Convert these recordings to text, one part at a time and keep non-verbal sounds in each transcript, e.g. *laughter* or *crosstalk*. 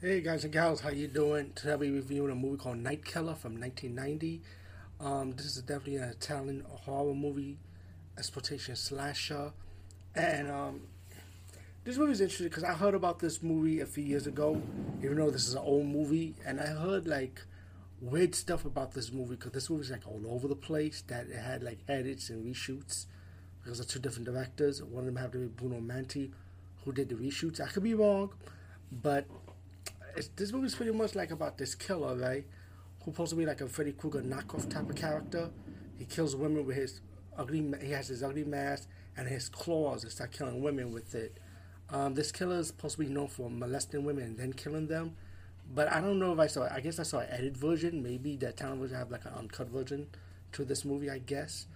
Hey guys and gals, how you doing? Today I'll be reviewing a movie called Night Killer from 1990. Um, this is definitely an Italian horror movie, exploitation slasher, and um, this movie is interesting because I heard about this movie a few years ago, even though this is an old movie, and I heard like weird stuff about this movie because this movie's like all over the place. That it had like edits and reshoots because of two different directors. One of them happened to be Bruno Mattei, who did the reshoots. I could be wrong, but this movie's pretty much like about this killer, right? Who's supposed to be like a Freddy Krueger knockoff type of character. He kills women with his ugly. He has his ugly mask and his claws and start killing women with it. Um, this killer is supposed to be known for molesting women and then killing them. But I don't know if I saw. I guess I saw an edited version. Maybe that town version have like an uncut version to this movie. I guess.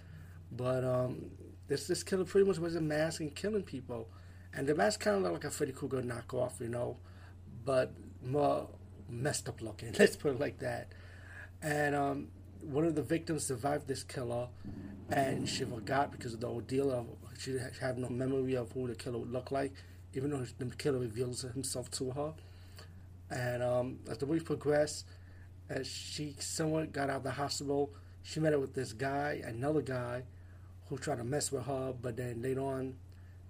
But um, this this killer pretty much was a mask and killing people, and the mask kind of looked like a Freddy Krueger knockoff, you know, but messed up looking. *laughs* Let's put it like that. And um, one of the victims survived this killer, and she forgot because of the ordeal of she had no memory of who the killer would look like, even though the killer reveals himself to her. And um, as the movie progressed, as she somewhat got out of the hospital, she met up with this guy, another guy, who tried to mess with her, but then later on,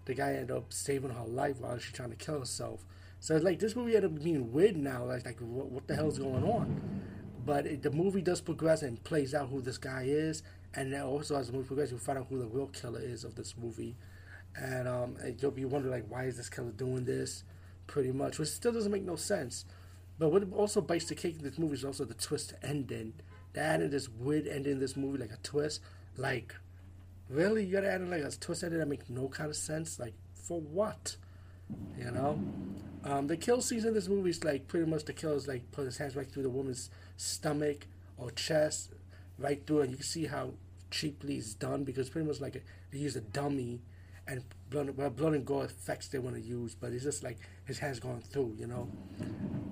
the guy ended up saving her life while she trying to kill herself. So it's like this movie ended up being weird now. Like, like what, what the hell is going on? But it, the movie does progress and plays out who this guy is, and then also as the movie progresses, you find out who the real killer is of this movie, and, um, you'll be wondering like, why is this killer doing this? Pretty much, which still doesn't make no sense. But what also bites the cake in this movie is also the twist ending. They added this weird ending in this movie, like a twist. Like, really, you gotta add like a twist ending that makes no kind of sense. Like, for what? You know, um, the kill scenes in this movie is like pretty much the killer is like put his hands right through the woman's stomach or chest, right through, and you can see how cheaply it's done because pretty much like a, they use a dummy and blood, well, blood and gore effects they want to use, but it's just like his hands going through, you know,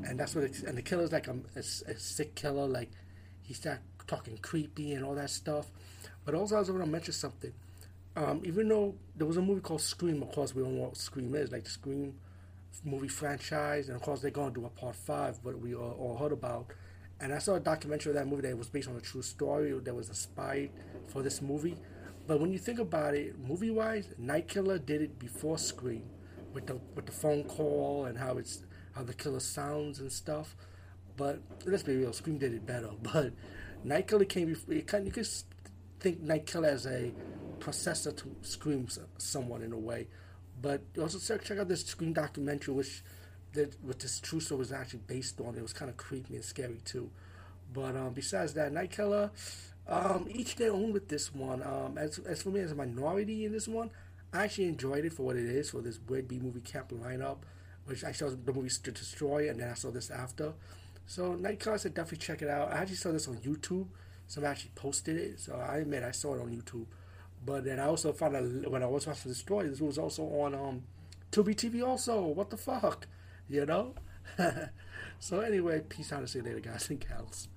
and that's what. It's, and the killer's like a, a, a sick killer, like he start talking creepy and all that stuff. But also, I was going to mention something. Um, even though there was a movie called Scream, of course, we don't know what Scream is, like Scream movie franchise, and of course, they're going to do a part five, what we all, all, heard about. And I saw a documentary of that movie that was based on a true story that was inspired for this movie. But when you think about it, movie wise, Night Killer did it before Scream with the with the phone call and how it's how the killer sounds and stuff. But let's be real, Scream did it better. *laughs* But Night Killer came before. You can you could think Night Killer as a processor to Scream somewhat in a way. But also check out this screen documentary, which that what this true story was actually based on. It was kind of creepy and scary too. But um, besides that, Night Killer, um, each their own with this one. Um, as as for me as a minority in this one, I actually enjoyed it for what it is for this weird B movie camp lineup, which I saw the movie to destroy, and then I saw this after. So Night Killer, I said definitely check it out. I actually saw this on YouTube. Somebody actually posted it, so I admit I saw it on YouTube. But then I also found out when I was watching the story, this was also on um, Tubi TV also. What the fuck? You know? *laughs* so anyway, peace out and see you later, guys *laughs* and gals.